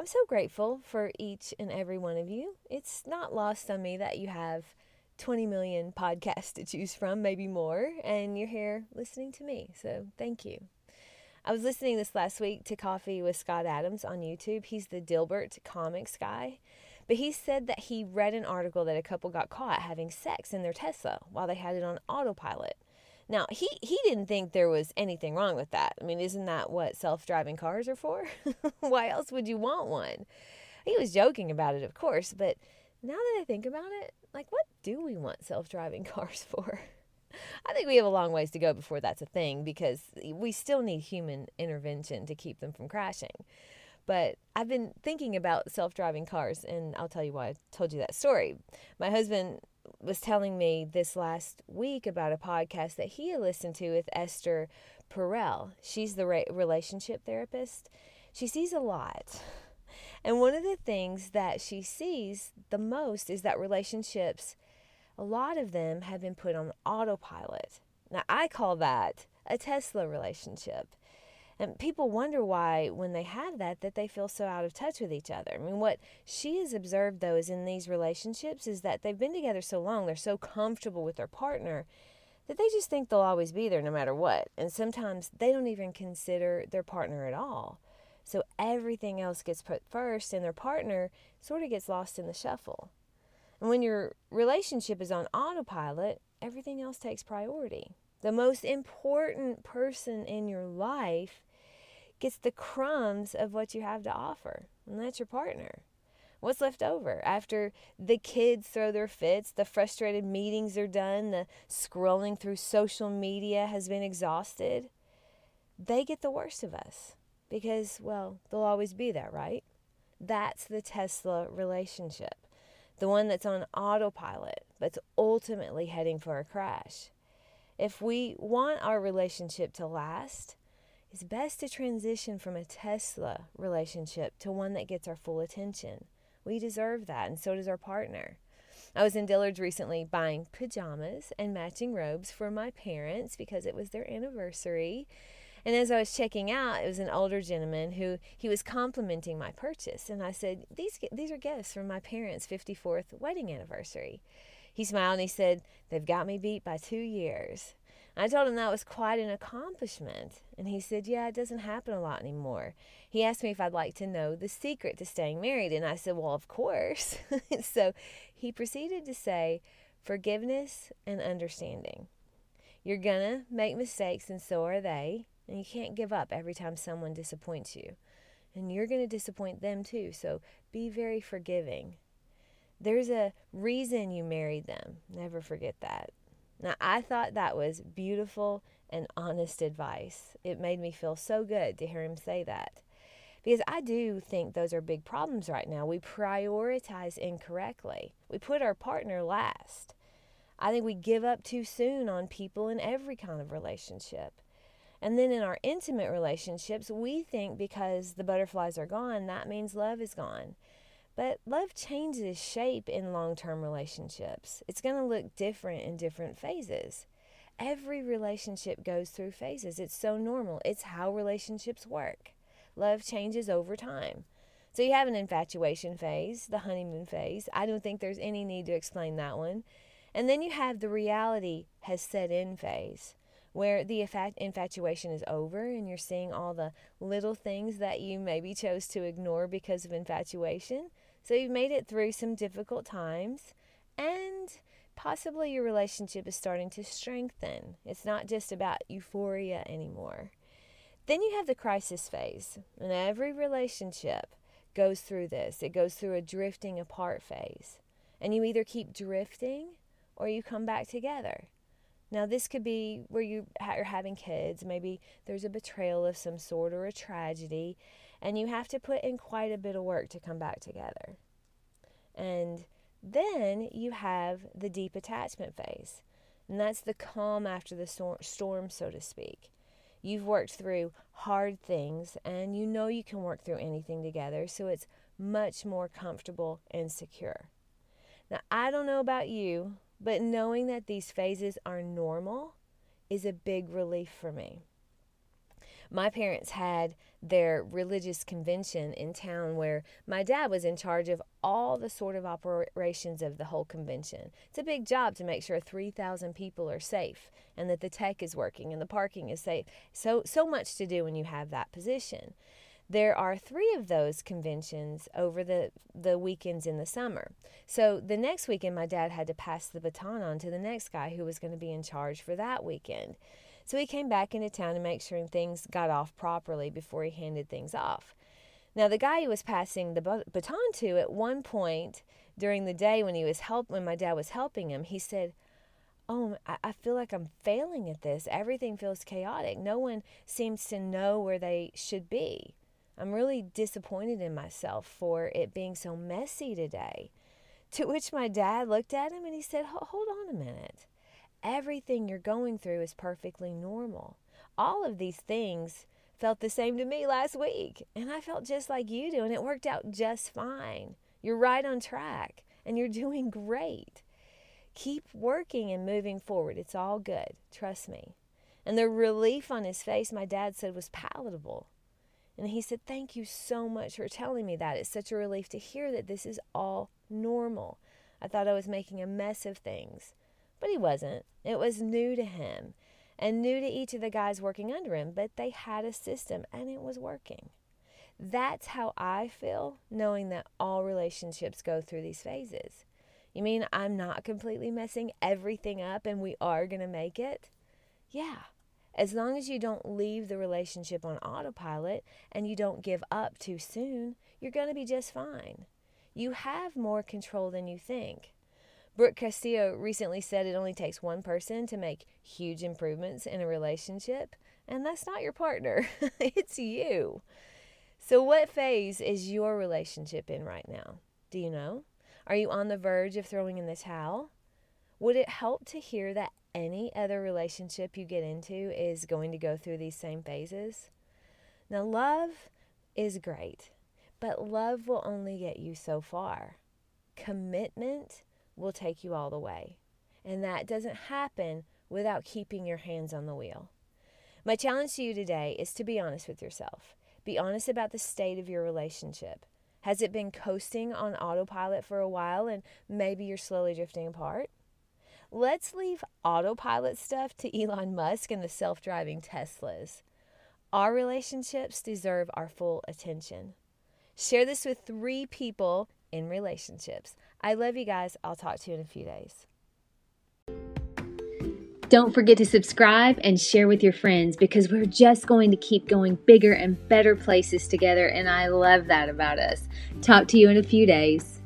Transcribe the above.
I'm so grateful for each and every one of you. It's not lost on me that you have 20 million podcasts to choose from, maybe more, and you're here listening to me. So thank you. I was listening this last week to Coffee with Scott Adams on YouTube. He's the Dilbert comics guy. But he said that he read an article that a couple got caught having sex in their Tesla while they had it on autopilot. Now, he, he didn't think there was anything wrong with that. I mean, isn't that what self driving cars are for? Why else would you want one? He was joking about it, of course, but now that I think about it, like, what do we want self driving cars for? I think we have a long ways to go before that's a thing because we still need human intervention to keep them from crashing. But I've been thinking about self driving cars, and I'll tell you why I told you that story. My husband was telling me this last week about a podcast that he had listened to with Esther Perel. She's the relationship therapist. She sees a lot. And one of the things that she sees the most is that relationships, a lot of them have been put on autopilot. Now, I call that a Tesla relationship. And people wonder why, when they have that, that they feel so out of touch with each other. I mean, what she has observed, though, is in these relationships is that they've been together so long, they're so comfortable with their partner that they just think they'll always be there no matter what. And sometimes they don't even consider their partner at all. So everything else gets put first, and their partner sort of gets lost in the shuffle. And when your relationship is on autopilot, everything else takes priority. The most important person in your life gets the crumbs of what you have to offer, and that's your partner. What's left over after the kids throw their fits, the frustrated meetings are done, the scrolling through social media has been exhausted? They get the worst of us because, well, they'll always be there, right? That's the Tesla relationship, the one that's on autopilot, but's ultimately heading for a crash. If we want our relationship to last, it's best to transition from a Tesla relationship to one that gets our full attention. We deserve that, and so does our partner. I was in Dillard's recently buying pajamas and matching robes for my parents because it was their anniversary. And as I was checking out, it was an older gentleman who he was complimenting my purchase, and I said, "These these are gifts from my parents' 54th wedding anniversary." He smiled and he said, "They've got me beat by 2 years." I told him that was quite an accomplishment. And he said, Yeah, it doesn't happen a lot anymore. He asked me if I'd like to know the secret to staying married. And I said, Well, of course. so he proceeded to say, Forgiveness and understanding. You're to make mistakes, and so are they. And you can't give up every time someone disappoints you. And you're to disappoint them too. So be very forgiving. There's a reason you married them. Never forget that. Now, I thought that was beautiful and honest advice. It made me feel so good to hear him say that. Because I do think those are big problems right now. We prioritize incorrectly, we put our partner last. I think we give up too soon on people in every kind of relationship. And then in our intimate relationships, we think because the butterflies are gone, that means love is gone. But love changes shape in long term relationships. It's going to look different in different phases. Every relationship goes through phases. It's so normal. It's how relationships work. Love changes over time. So you have an infatuation phase, the honeymoon phase. I don't think there's any need to explain that one. And then you have the reality has set in phase, where the infatuation is over and you're seeing all the little things that you maybe chose to ignore because of infatuation. So you've made it through some difficult times and possibly your relationship is starting to strengthen. It's not just about euphoria anymore. Then you have the crisis phase, and every relationship goes through this. It goes through a drifting apart phase. And you either keep drifting or you come back together. Now, this could be where you are having kids. Maybe there's a betrayal of some sort or a tragedy, and you have to put in quite a bit of work to come back together. And then you have the deep attachment phase, and that's the calm after the storm, so to speak. You've worked through hard things, and you know you can work through anything together, so it's much more comfortable and secure. Now, I don't know about you, but knowing that these phases are normal is a big relief for me. My parents had their religious convention in town where my dad was in charge of all the sort of operations of the whole convention. It's a big job to make sure 3,000 people are safe and that the tech is working and the parking is safe. So so much to do when you have that position. There are three of those conventions over the, the weekends in the summer. So the next weekend, my dad had to pass the baton on to the next guy who was going to be in charge for that weekend. So he came back into town to make sure things got off properly before he handed things off. Now, the guy he was passing the baton to at one point during the day when he was help when my dad was helping him, he said, "Oh, I feel like I'm failing at this. Everything feels chaotic. No one seems to know where they should be." I'm really disappointed in myself for it being so messy today. To which my dad looked at him and he said, Hold on a minute. Everything you're going through is perfectly normal. All of these things felt the same to me last week, and I felt just like you do, and it worked out just fine. You're right on track, and you're doing great. Keep working and moving forward. It's all good. Trust me. And the relief on his face, my dad said, was palatable. And he said, Thank you so much for telling me that. It's such a relief to hear that this is all normal. I thought I was making a mess of things. But he wasn't. It was new to him and new to each of the guys working under him, but they had a system and it was working. That's how I feel knowing that all relationships go through these phases. You mean I'm not completely messing everything up and we are going to make it? Yeah, as long as you don't leave the relationship on autopilot and you don't give up too soon, you're going to be just fine. You have more control than you think. Brooke Castillo recently said it only takes one person to make huge improvements in a relationship, and that's not your partner, it's you. So, what phase is your relationship in right now? Do you know? Are you on the verge of throwing in the towel? Would it help to hear that any other relationship you get into is going to go through these same phases? Now, love is great, but love will only get you so far. Commitment will take you all the way. And that doesn't happen without keeping your hands on the wheel. My challenge to you today is to be honest with yourself. Be honest about the state of your relationship. Has it been coasting on autopilot for a while and maybe you're slowly drifting apart? Let's leave autopilot stuff to Elon Musk and the self driving Teslas. Our relationships deserve our full attention. Share this with three people in relationships. I love you guys. I'll talk to you in a few days. Don't forget to subscribe and share with your friends because we're just going to keep going bigger and better places together, and I love that about us. Talk to you in a few days.